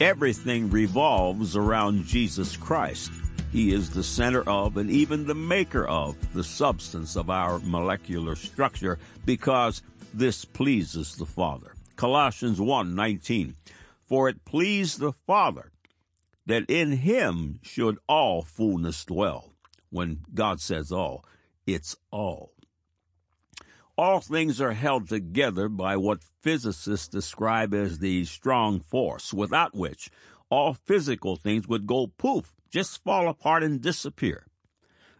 Everything revolves around Jesus Christ. He is the center of and even the maker of the substance of our molecular structure because this pleases the Father. Colossians 1:19 For it pleased the Father that in him should all fullness dwell. When God says all, it's all. All things are held together by what physicists describe as the strong force, without which all physical things would go poof, just fall apart and disappear.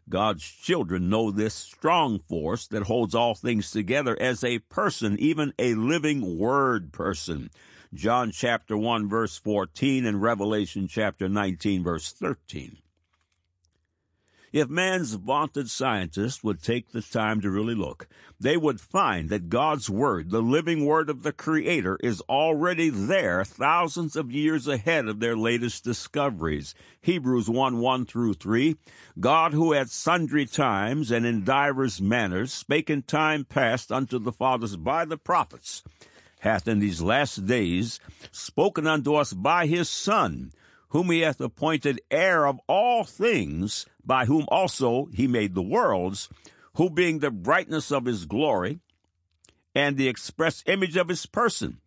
God's children know this strong force that holds all things together as a person, even a living word person. John chapter 1 verse 14 and Revelation chapter 19 verse 13. If man's vaunted scientists would take the time to really look, they would find that God's Word, the living Word of the Creator, is already there thousands of years ahead of their latest discoveries. Hebrews 1 1 through 3. God, who at sundry times and in divers manners spake in time past unto the fathers by the prophets, hath in these last days spoken unto us by his Son, whom he hath appointed heir of all things, by whom also he made the worlds, who being the brightness of his glory, and the express image of his person,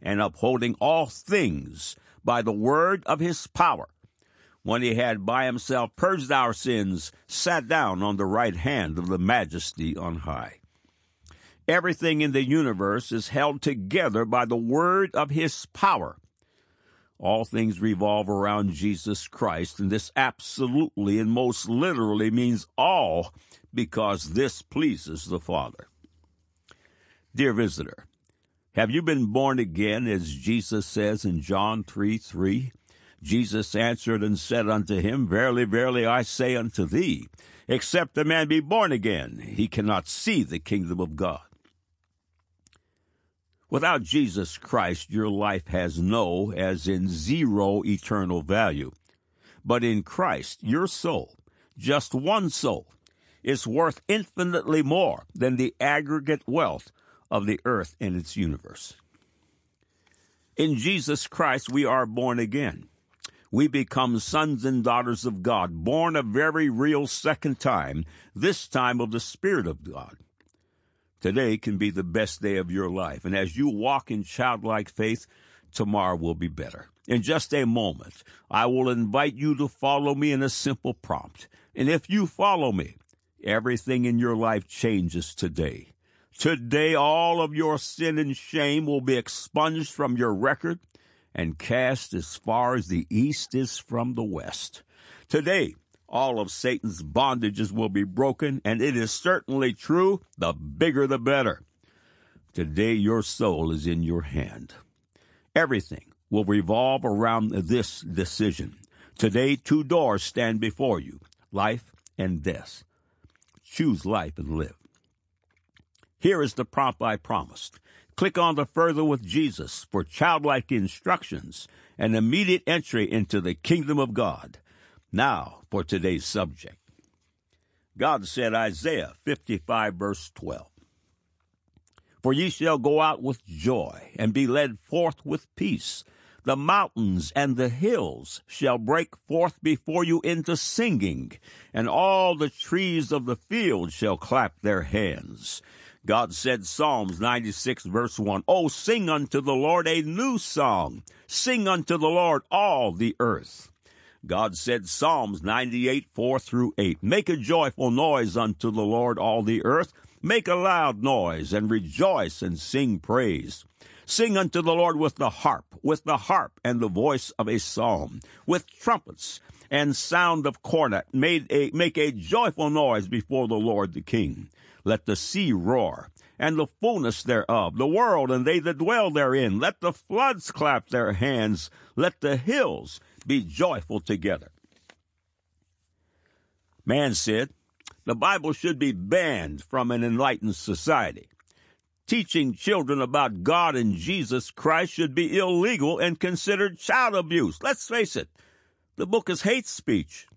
and upholding all things by the word of his power, when he had by himself purged our sins, sat down on the right hand of the majesty on high. Everything in the universe is held together by the word of his power. All things revolve around Jesus Christ, and this absolutely and most literally means all because this pleases the Father. Dear visitor, have you been born again as Jesus says in John 3 3? Jesus answered and said unto him, Verily, verily, I say unto thee, except a man be born again, he cannot see the kingdom of God. Without Jesus Christ, your life has no, as in zero, eternal value. But in Christ, your soul, just one soul, is worth infinitely more than the aggregate wealth of the earth and its universe. In Jesus Christ, we are born again. We become sons and daughters of God, born a very real second time, this time of the Spirit of God. Today can be the best day of your life. And as you walk in childlike faith, tomorrow will be better. In just a moment, I will invite you to follow me in a simple prompt. And if you follow me, everything in your life changes today. Today, all of your sin and shame will be expunged from your record and cast as far as the east is from the west. Today, all of Satan's bondages will be broken, and it is certainly true the bigger the better. Today, your soul is in your hand. Everything will revolve around this decision. Today, two doors stand before you life and death. Choose life and live. Here is the prompt I promised. Click on the Further with Jesus for childlike instructions and immediate entry into the kingdom of God. Now, for today's subject. God said, Isaiah 55, verse 12, For ye shall go out with joy and be led forth with peace. The mountains and the hills shall break forth before you into singing, and all the trees of the field shall clap their hands. God said, Psalms 96 verse 1, Oh, sing unto the Lord a new song. Sing unto the Lord all the earth. God said, Psalms 98, 4 through 8, Make a joyful noise unto the Lord, all the earth. Make a loud noise and rejoice and sing praise. Sing unto the Lord with the harp, with the harp and the voice of a psalm, with trumpets and sound of cornet. Made a, make a joyful noise before the Lord the King. Let the sea roar and the fullness thereof, the world and they that dwell therein. Let the floods clap their hands. Let the hills be joyful together. Man said, the Bible should be banned from an enlightened society. Teaching children about God and Jesus Christ should be illegal and considered child abuse. Let's face it, the book is hate speech.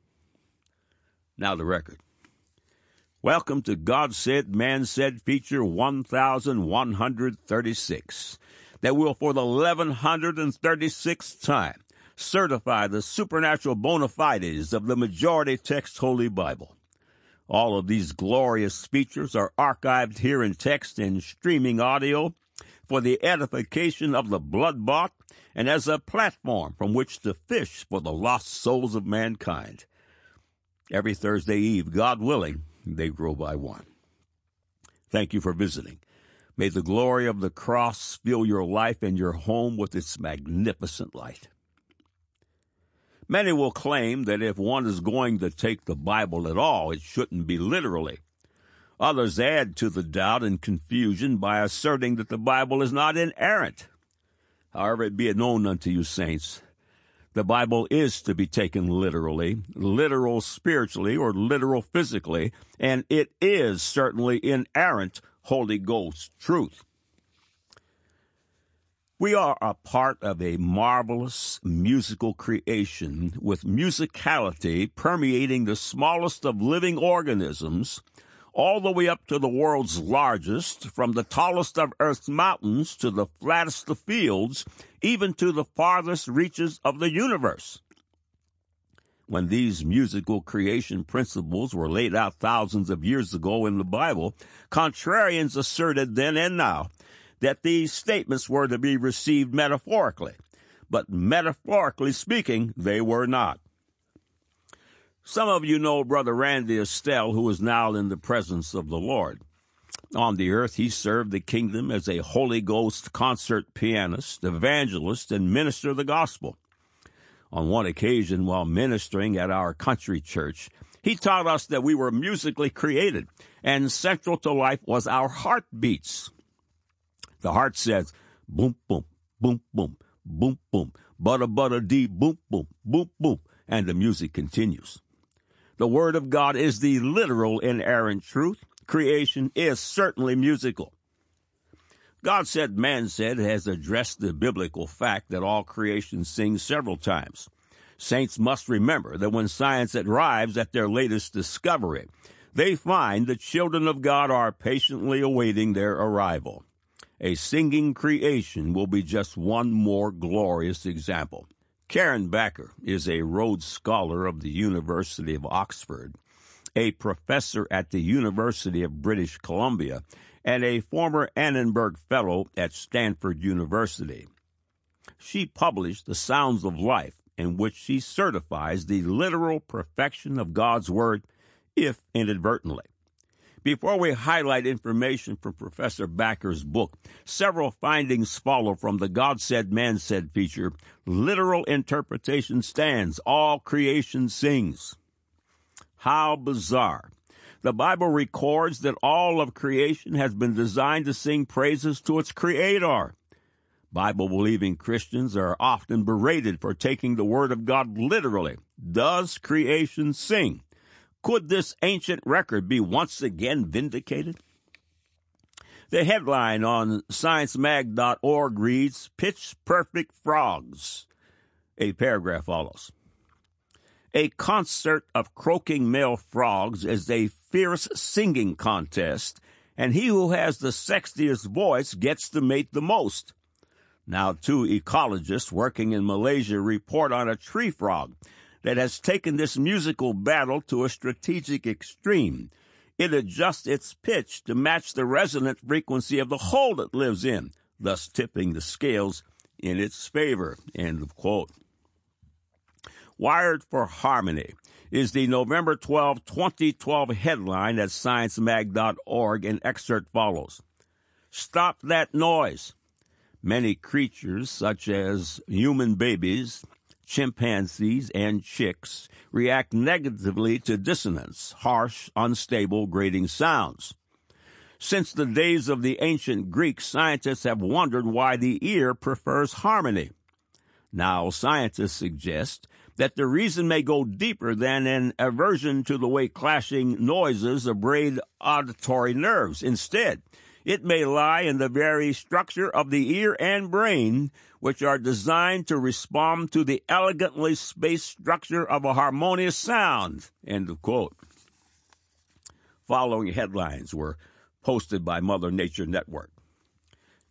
Now the record. Welcome to God Said, Man Said feature 1136. that will, for the 1136th time, certify the supernatural bona fides of the majority text Holy Bible. All of these glorious features are archived here in text and streaming audio for the edification of the blood bought and as a platform from which to fish for the lost souls of mankind. Every Thursday Eve, God willing, they grow by one. Thank you for visiting. May the glory of the cross fill your life and your home with its magnificent light. Many will claim that if one is going to take the Bible at all, it shouldn't be literally. Others add to the doubt and confusion by asserting that the Bible is not inerrant. However, it be it known unto you, saints, the Bible is to be taken literally, literal spiritually, or literal physically, and it is certainly inerrant Holy Ghost truth. We are a part of a marvelous musical creation with musicality permeating the smallest of living organisms all the way up to the world's largest, from the tallest of Earth's mountains to the flattest of fields, even to the farthest reaches of the universe. When these musical creation principles were laid out thousands of years ago in the Bible, contrarians asserted then and now that these statements were to be received metaphorically, but metaphorically speaking, they were not. Some of you know Brother Randy Estelle, who is now in the presence of the Lord. On the earth, he served the kingdom as a Holy Ghost concert pianist, evangelist, and minister of the gospel. On one occasion, while ministering at our country church, he taught us that we were musically created, and central to life was our heartbeats. The heart says, boom, boom, boom, boom, boom, boom, butter, butter, dee, boom, boom, boom, boom, and the music continues. The Word of God is the literal inerrant truth. Creation is certainly musical. God said, man said has addressed the biblical fact that all creation sings several times. Saints must remember that when science arrives at their latest discovery, they find the children of God are patiently awaiting their arrival a singing creation will be just one more glorious example. Karen Bakker is a Rhodes Scholar of the University of Oxford, a professor at the University of British Columbia, and a former Annenberg Fellow at Stanford University. She published The Sounds of Life, in which she certifies the literal perfection of God's Word, if inadvertently. Before we highlight information from Professor Bakker's book, several findings follow from the God Said, Man Said feature. Literal interpretation stands. All creation sings. How bizarre. The Bible records that all of creation has been designed to sing praises to its Creator. Bible believing Christians are often berated for taking the Word of God literally. Does creation sing? Could this ancient record be once again vindicated? The headline on sciencemag.org reads Pitch Perfect Frogs. A paragraph follows. A concert of croaking male frogs is a fierce singing contest, and he who has the sexiest voice gets to mate the most. Now, two ecologists working in Malaysia report on a tree frog that has taken this musical battle to a strategic extreme. It adjusts its pitch to match the resonant frequency of the hole it lives in, thus tipping the scales in its favor. End of quote. Wired for Harmony is the November 12, 2012 headline at sciencemag.org, and excerpt follows. Stop that noise. Many creatures, such as human babies, chimpanzees, and chicks react negatively to dissonance, harsh, unstable, grating sounds. Since the days of the ancient Greeks, scientists have wondered why the ear prefers harmony. Now, scientists suggest that the reason may go deeper than an aversion to the way clashing noises abrade auditory nerves. Instead, it may lie in the very structure of the ear and brain, which are designed to respond to the elegantly spaced structure of a harmonious sound. End of quote. Following headlines were posted by Mother Nature Network.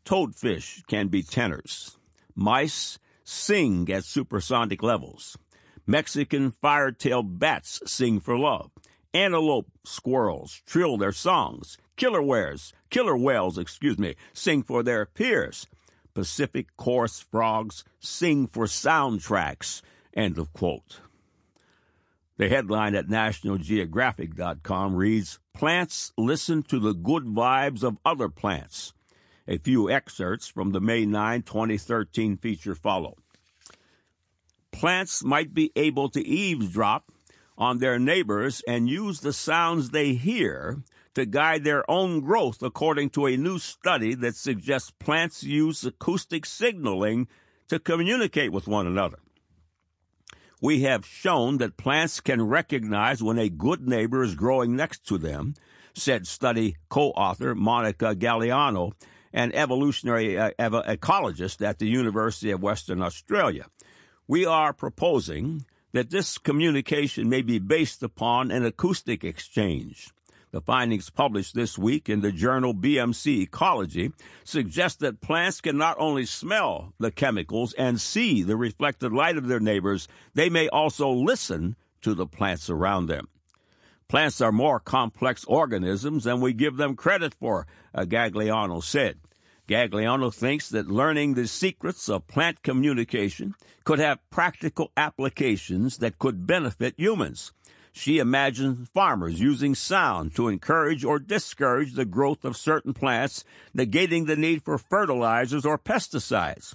toadfish can be tenors. Mice sing at supersonic levels. Mexican free-tailed bats sing for love. Antelope squirrels trill their songs. Killer whales, killer whales, excuse me, sing for their peers. Pacific chorus frogs sing for soundtracks. End of quote. The headline at nationalgeographic.com reads, Plants listen to the good vibes of other plants. A few excerpts from the May 9, 2013 feature follow. Plants might be able to eavesdrop on their neighbors and use the sounds they hear to guide their own growth, according to a new study that suggests plants use acoustic signaling to communicate with one another. We have shown that plants can recognize when a good neighbor is growing next to them, said study co author Monica Gagliano, an evolutionary uh, ecologist at the University of Western Australia. We are proposing that this communication may be based upon an acoustic exchange. The findings published this week in the journal BMC Ecology suggest that plants can not only smell the chemicals and see the reflected light of their neighbors, they may also listen to the plants around them. Plants are more complex organisms than we give them credit for, Gagliano said. Gagliano thinks that learning the secrets of plant communication could have practical applications that could benefit humans. She imagines farmers using sound to encourage or discourage the growth of certain plants, negating the need for fertilizers or pesticides.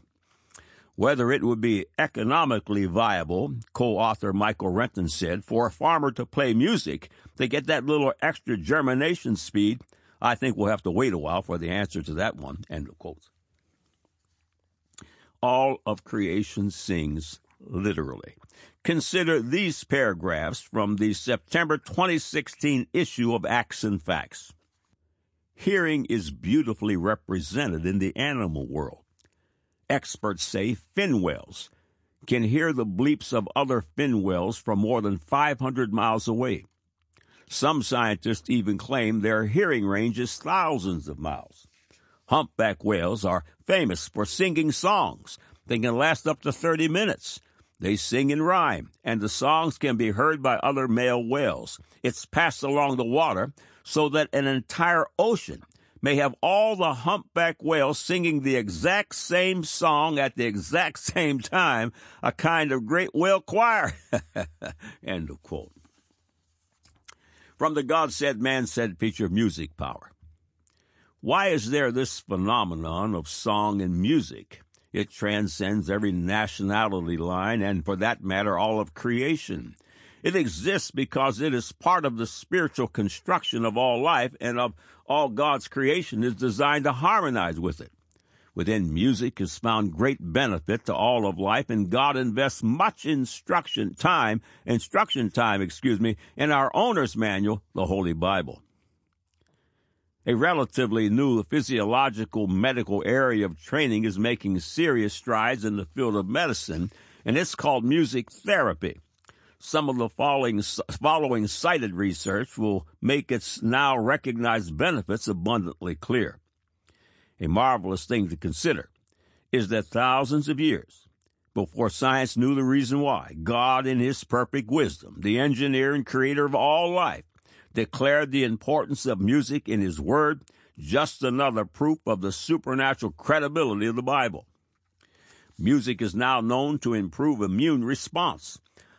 Whether it would be economically viable, co-author Michael Renton said, for a farmer to play music to get that little extra germination speed, I think we'll have to wait a while for the answer to that one. End of quote. All of creation sings literally. Consider these paragraphs from the September 2016 issue of Acts and Facts. Hearing is beautifully represented in the animal world. Experts say fin whales can hear the bleeps of other fin whales from more than 500 miles away. Some scientists even claim their hearing range is thousands of miles. Humpback whales are famous for singing songs that can last up to 30 minutes. They sing in rhyme, and the songs can be heard by other male whales. It's passed along the water so that an entire ocean may have all the humpback whales singing the exact same song at the exact same time, a kind of great whale choir. End of quote. From the God said, man said feature of music power. Why is there this phenomenon of song and music? It transcends every nationality line and, for that matter, all of creation. It exists because it is part of the spiritual construction of all life and of all God's creation is designed to harmonize with it. Within music is found great benefit to all of life, and God invests much instruction time, instruction time, excuse me, in our owner's manual, the Holy Bible. A relatively new physiological medical area of training is making serious strides in the field of medicine, and it's called music therapy. Some of the following, following cited research will make its now recognized benefits abundantly clear. A marvelous thing to consider is that thousands of years before science knew the reason why, God, in His perfect wisdom, the engineer and creator of all life, declared the importance of music in His Word, just another proof of the supernatural credibility of the Bible. Music is now known to improve immune response,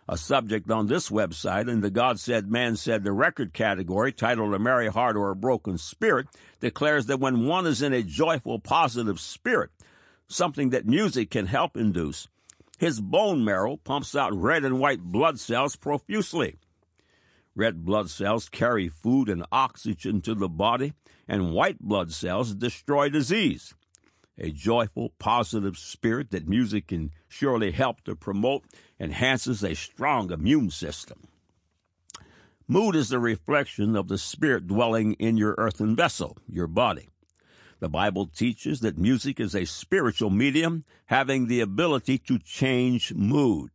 a subject on this website in the God Said, Man Said the record category titled A Merry Heart or a Broken Spirit declares that when one is in a joyful, positive spirit, something that music can help induce, his bone marrow pumps out red and white blood cells profusely. Red blood cells carry food and oxygen to the body, and white blood cells destroy disease a joyful, positive spirit that music can surely help to promote enhances a strong immune system. Mood is the reflection of the spirit dwelling in your earthen vessel, your body. The Bible teaches that music is a spiritual medium having the ability to change mood.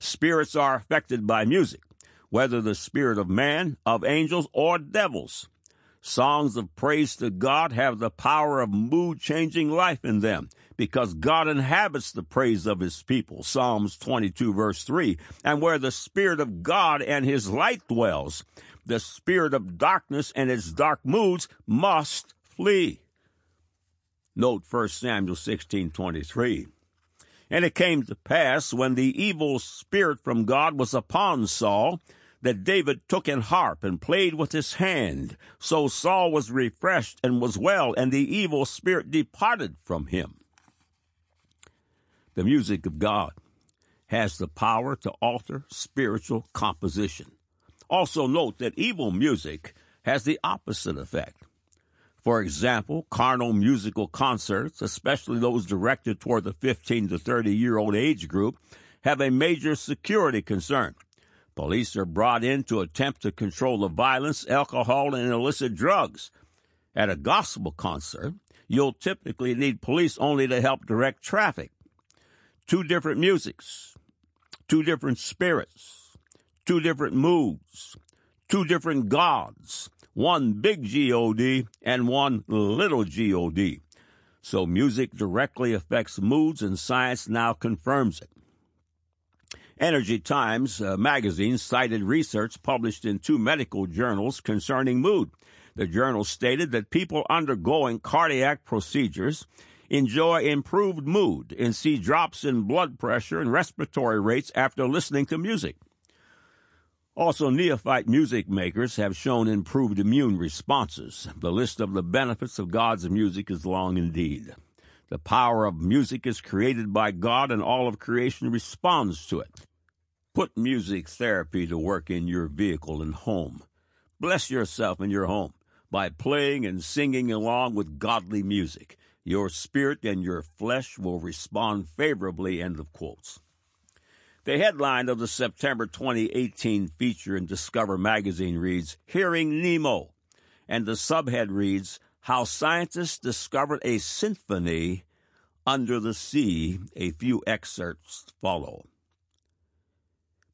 Spirits are affected by music, whether the spirit of man, of angels, or devils. Songs of praise to God have the power of mood changing life in them because God inhabits the praise of his people. Psalms 22 verse 3. And where the Spirit of God and his light dwells, the spirit of darkness and its dark moods must flee. Note 1 Samuel 16 23. And it came to pass when the evil spirit from God was upon Saul that David took an harp and played with his hand. So Saul was refreshed and was well, and the evil spirit departed from him. The music of God has the power to alter spiritual composition. Also, note that evil music has the opposite effect. For example, carnal musical concerts, especially those directed toward the 15 to 30 year old age group, have a major security concern. Police are brought in to attempt to control the violence, alcohol, and illicit drugs. At a gospel concert, you'll typically need police only to help direct traffic. Two different musics, two different spirits, two different moods, two different gods, one big God and one little God. So music directly affects moods and science now confirms it. Energy Times uh, magazine cited research published in two medical journals concerning mood. The journal stated that people undergoing cardiac procedures enjoy improved mood and see drops in blood pressure and respiratory rates after listening to music. Also, neophyte music makers have shown improved immune responses. The list of the benefits of God's music is long indeed. The power of music is created by God, and all of creation responds to it. Put music therapy to work in your vehicle and home. Bless yourself in your home by playing and singing along with godly music. Your spirit and your flesh will respond favorably. End of quotes. The headline of the September 2018 feature in Discover magazine reads Hearing Nemo, and the subhead reads How Scientists Discovered a Symphony Under the Sea. A few excerpts follow.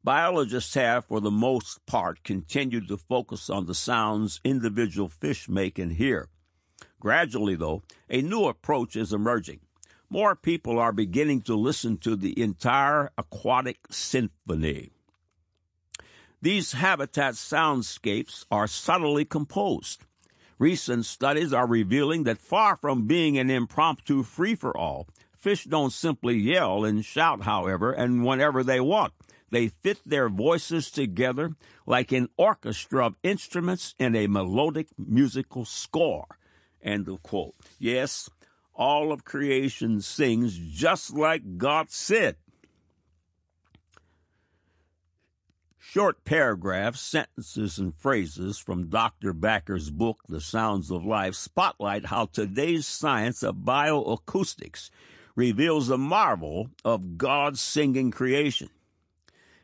Biologists have, for the most part, continued to focus on the sounds individual fish make and hear. Gradually, though, a new approach is emerging. More people are beginning to listen to the entire aquatic symphony. These habitat soundscapes are subtly composed. Recent studies are revealing that far from being an impromptu free for all, fish don't simply yell and shout, however, and whenever they want. They fit their voices together like an orchestra of instruments in a melodic musical score. End of quote. Yes, all of creation sings just like God said. Short paragraphs, sentences, and phrases from Dr. Bakker's book, The Sounds of Life, spotlight how today's science of bioacoustics reveals the marvel of God's singing creation.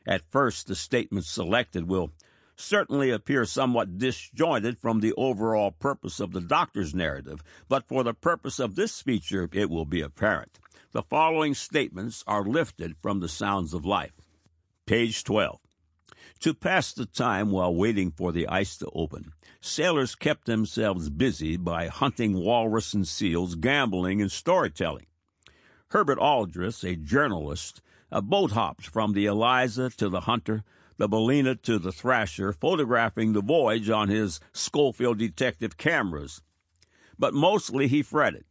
At first, the statements selected will certainly appear somewhat disjointed from the overall purpose of the doctor's narrative, but for the purpose of this feature, it will be apparent. The following statements are lifted from the Sounds of Life. Page 12. To pass the time while waiting for the ice to open, sailors kept themselves busy by hunting walrus and seals, gambling, and storytelling. Herbert Aldrich, a journalist, a boat hopped from the Eliza to the Hunter, the Balaena to the Thrasher, photographing the voyage on his Schofield detective cameras. But mostly he fretted.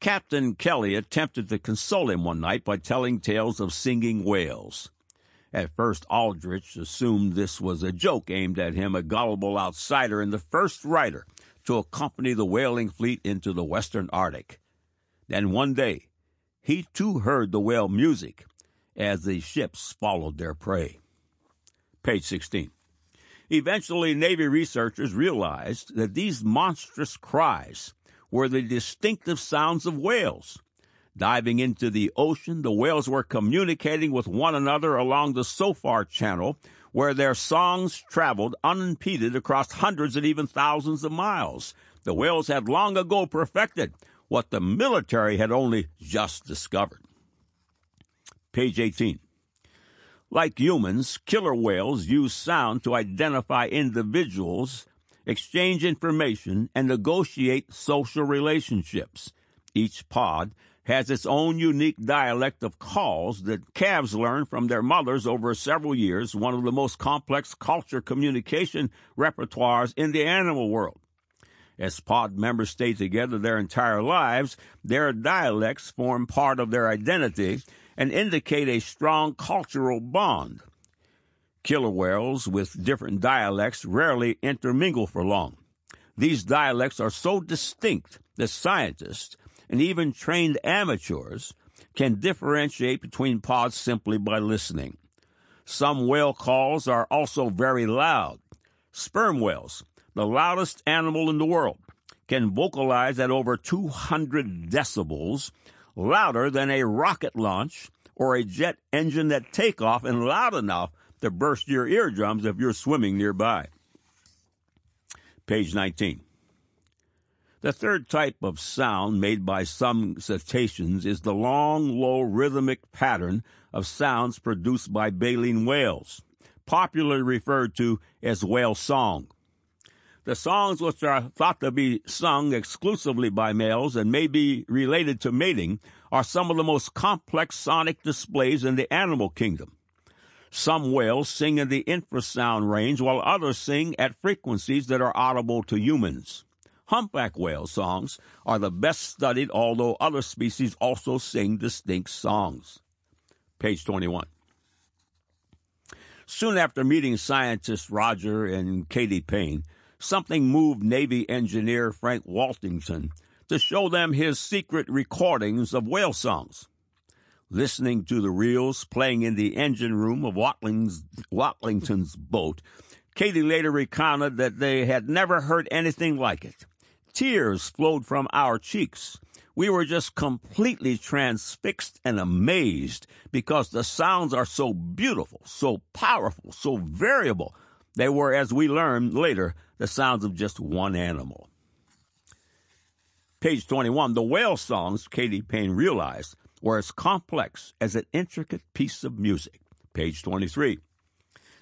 Captain Kelly attempted to console him one night by telling tales of singing whales. At first, Aldrich assumed this was a joke aimed at him, a gullible outsider and the first writer to accompany the whaling fleet into the western Arctic. Then one day, he too heard the whale music as the ships followed their prey. Page 16. Eventually, Navy researchers realized that these monstrous cries were the distinctive sounds of whales. Diving into the ocean, the whales were communicating with one another along the Sofar Channel, where their songs traveled unimpeded across hundreds and even thousands of miles. The whales had long ago perfected what the military had only just discovered. Page 18. Like humans, killer whales use sound to identify individuals exchange information, and negotiate social relationships. Each pod has its own unique dialect of calls that calves learn from their mothers over several years, one of the most complex culture communication repertoires in the animal world. As pod members stay together their entire lives, their dialects form part of their identity and indicate a strong cultural bond. Killer whales with different dialects rarely intermingle for long. These dialects are so distinct that scientists and even trained amateurs can differentiate between pods simply by listening. Some whale calls are also very loud. Sperm whales, the loudest animal in the world, can vocalize at over 200 decibels, louder than a rocket launch or a jet engine that take off and loud enough to burst your eardrums if you're swimming nearby. Page 19. The third type of sound made by some cetaceans is the long, low, rhythmic pattern of sounds produced by baleen whales, popularly referred to as whale song. The songs which are thought to be sung exclusively by males and may be related to mating are some of the most complex sonic displays in the animal kingdom. Some whales sing in the infrasound range while others sing at frequencies that are audible to humans. Humpback whale songs are the best studied, although other species also sing distinct songs. Page 21. Soon after meeting scientists Roger and Katie Payne, something moved Navy engineer Frank Watlington to show them his secret recordings of whale songs. Listening to the reels playing in the engine room of Watlington's boat, Katie later recounted that they had never heard anything like it. Tears flowed from our cheeks. We were just completely transfixed and amazed because the sounds are so beautiful, so powerful, so variable. They were, as we learned later, the sounds of just one animal. Page 21. The whale songs, Katie Payne realized, were as complex as an intricate piece of music. Page 23.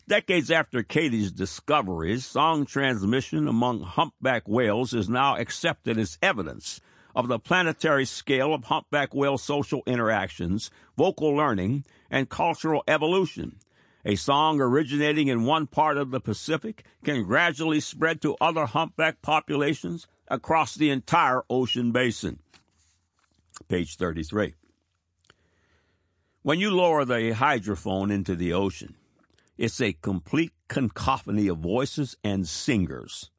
Decades after Katie's discoveries, song transmission among humpback whales is now accepted as evidence of the planetary scale of humpback whale social interactions, vocal learning, and cultural evolution. A song originating in one part of the Pacific can gradually spread to other humpback populations across the entire ocean basin. Page 33. When you lower the hydrophone into the ocean, it's a complete cacophony of voices and singers.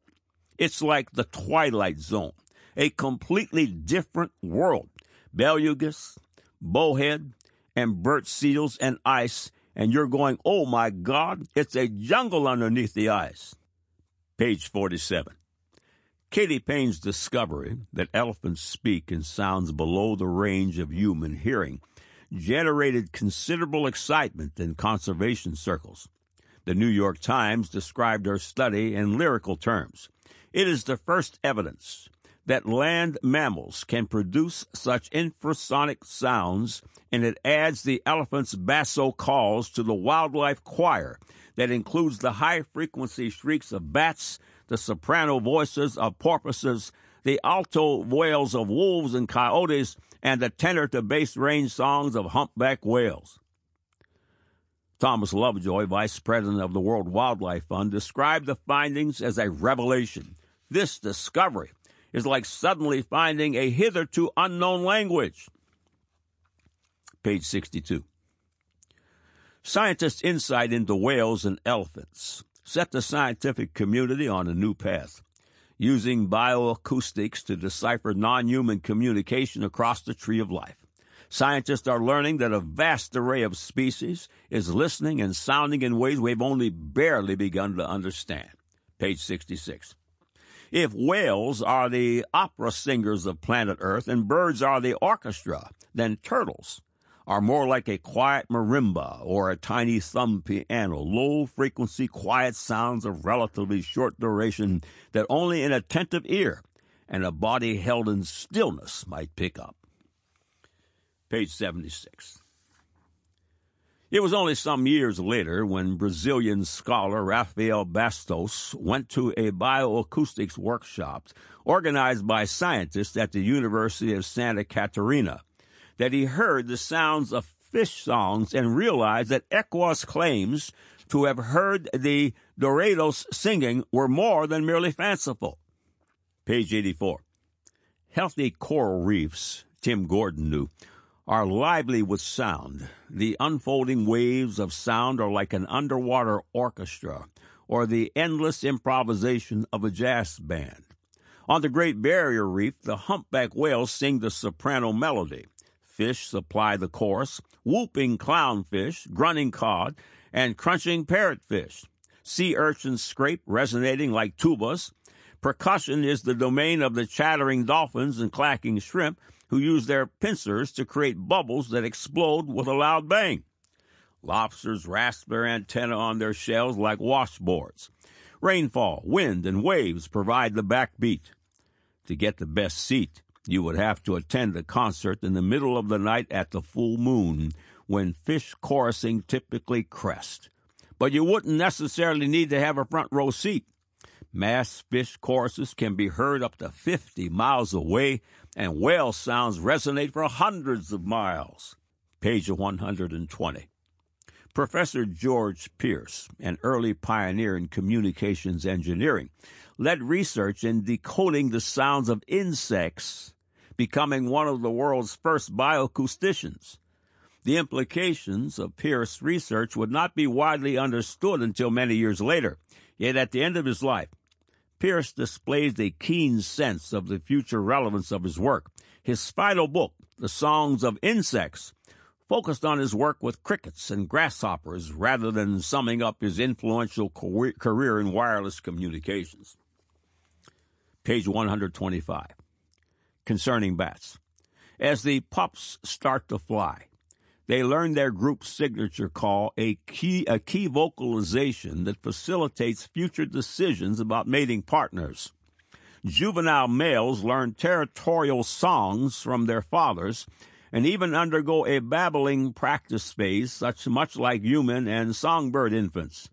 It's like the Twilight Zone, a completely different world. Belugas, bowhead, and Burt seals and ice, and you're going, oh my God, it's a jungle underneath the ice. Page 47. Katie Payne's discovery that elephants speak in sounds below the range of human hearing generated considerable excitement in conservation circles. The New York Times described her study in lyrical terms. It is the first evidence that land mammals can produce such infrasonic sounds, and it adds the elephant's basso calls to the wildlife choir that includes the high frequency shrieks of bats, the soprano voices of porpoises, the alto wails of wolves and coyotes, and the tenor to bass range songs of humpback whales. Thomas Lovejoy, vice president of the World Wildlife Fund, described the findings as a revelation. This discovery is like suddenly finding a hitherto unknown language. Page 62. Scientists' insight into whales and elephants set the scientific community on a new path using bioacoustics to decipher non human communication across the tree of life. Scientists are learning that a vast array of species is listening and sounding in ways we've only barely begun to understand. Page 66. If whales are the opera singers of planet Earth and birds are the orchestra, then turtles are more like a quiet marimba or a tiny thumb piano, low frequency, quiet sounds of relatively short duration that only an attentive ear and a body held in stillness might pick up. Page 76. It was only some years later when Brazilian scholar Rafael Bastos went to a bioacoustics workshop organized by scientists at the University of Santa Catarina that he heard the sounds of fish songs and realized that Equus claims to have heard the Dorados singing were more than merely fanciful. Page 84. Healthy coral reefs, Tim Gordon knew, are lively with sound. The unfolding waves of sound are like an underwater orchestra or the endless improvisation of a jazz band. On the Great Barrier Reef, the humpback whales sing the soprano melody. Fish supply the chorus, whooping clownfish, grunting cod, and crunching parrotfish. Sea urchins scrape, resonating like tubas. Percussion is the domain of the chattering dolphins and clacking shrimp, who use their pincers to create bubbles that explode with a loud bang. Lobsters rasp their antennae on their shells like washboards. Rainfall, wind, and waves provide the backbeat. To get the best seat, you would have to attend a concert in the middle of the night at the full moon, when fish chorusing typically crest. But you wouldn't necessarily need to have a front row seat. Mass fish choruses can be heard up to 50 miles away, and whale sounds resonate for hundreds of miles. Page 120. Professor George Pierce, an early pioneer in communications engineering, led research in decoding the sounds of insects, becoming one of the world's first bioacousticians. The implications of Pierce's research would not be widely understood until many years later. Yet at the end of his life, Pierce displays a keen sense of the future relevance of his work. His final book, The Songs of Insects, focused on his work with crickets and grasshoppers rather than summing up his influential career in wireless communications. Page 125. Concerning bats. As the pups start to fly, they learn their group signature call, a key, a key vocalization that facilitates future decisions about mating partners. Juvenile males learn territorial songs from their fathers and even undergo a babbling practice phase, such much like human and songbird infants.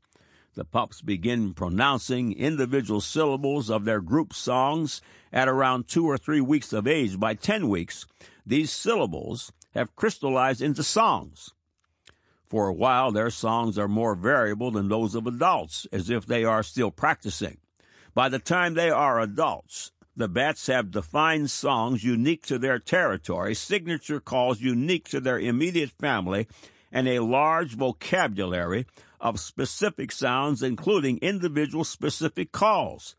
The pups begin pronouncing individual syllables of their group songs at around two or three weeks of age. By ten weeks, these syllables have crystallized into songs. For a while, their songs are more variable than those of adults, as if they are still practicing. By the time they are adults, the bats have defined songs unique to their territory, signature calls unique to their immediate family, and a large vocabulary of specific sounds, including individual specific calls.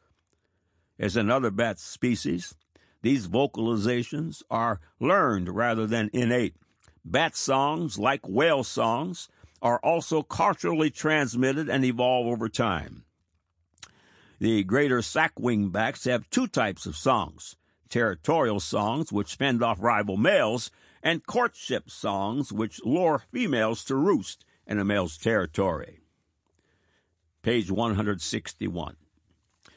As in other bat species, these vocalizations are learned rather than innate. Bat songs, like whale songs, are also culturally transmitted and evolve over time. The greater sac-wing bats have two types of songs territorial songs, which fend off rival males, and courtship songs, which lure females to roost in a male's territory. Page 161.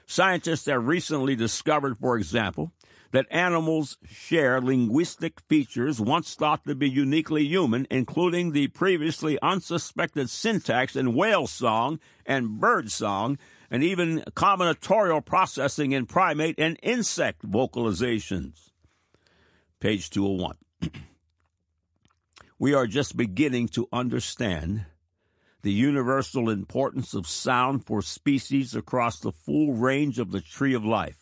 Scientists have recently discovered, for example, that animals share linguistic features once thought to be uniquely human, including the previously unsuspected syntax in whale song and bird song, and even combinatorial processing in primate and insect vocalizations. Page 201. we are just beginning to understand the universal importance of sound for species across the full range of the tree of life.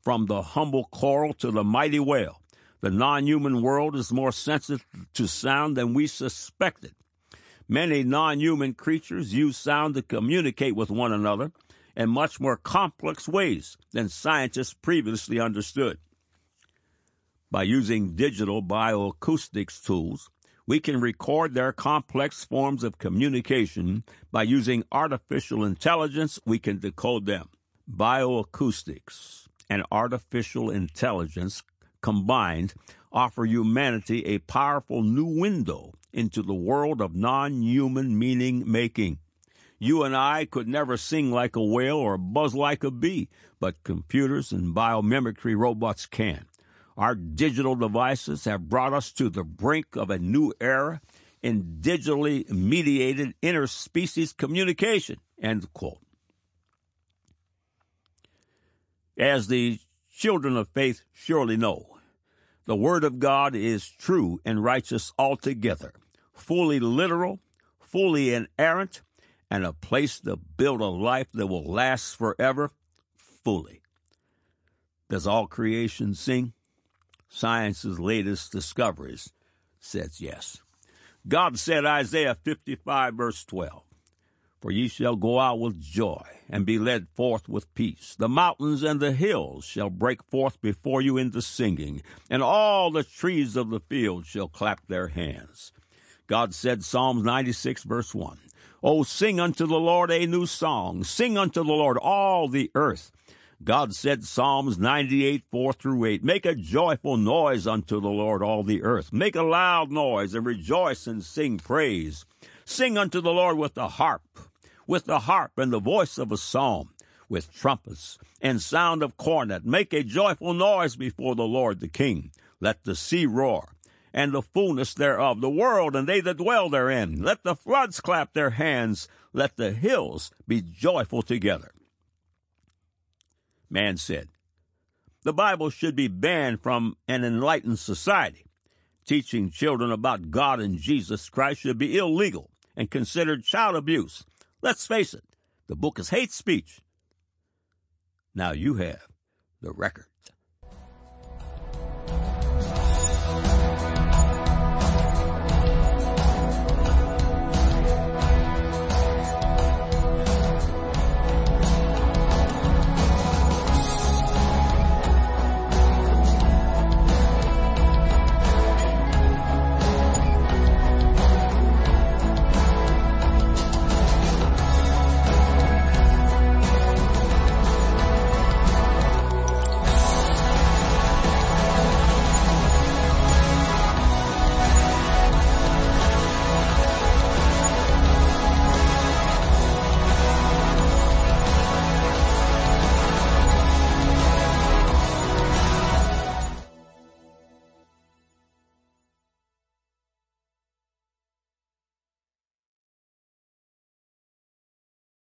From the humble coral to the mighty whale, the non human world is more sensitive to sound than we suspected. Many non human creatures use sound to communicate with one another in much more complex ways than scientists previously understood. By using digital bioacoustics tools, we can record their complex forms of communication. By using artificial intelligence, we can decode them. Bioacoustics and artificial intelligence combined offer humanity a powerful new window into the world of non human meaning making. You and I could never sing like a whale or buzz like a bee, but computers and biomimicry robots can. Our digital devices have brought us to the brink of a new era in digitally mediated interspecies communication. End quote. As the children of faith surely know, the Word of God is true and righteous altogether, fully literal, fully inerrant, and a place to build a life that will last forever fully. Does all creation sing? Science's latest discoveries says yes. God said, Isaiah 55, verse 12, For ye shall go out with joy and be led forth with peace. The mountains and the hills shall break forth before you into singing, and all the trees of the field shall clap their hands. God said, Psalms 96, verse 1, Oh, sing unto the Lord a new song. Sing unto the Lord all the earth. God said, Psalms 98, 4 through 8, Make a joyful noise unto the Lord, all the earth. Make a loud noise and rejoice and sing praise. Sing unto the Lord with the harp, with the harp and the voice of a psalm, with trumpets and sound of cornet. Make a joyful noise before the Lord the King. Let the sea roar and the fullness thereof, the world and they that dwell therein. Let the floods clap their hands. Let the hills be joyful together. Man said, The Bible should be banned from an enlightened society. Teaching children about God and Jesus Christ should be illegal and considered child abuse. Let's face it, the book is hate speech. Now you have the record.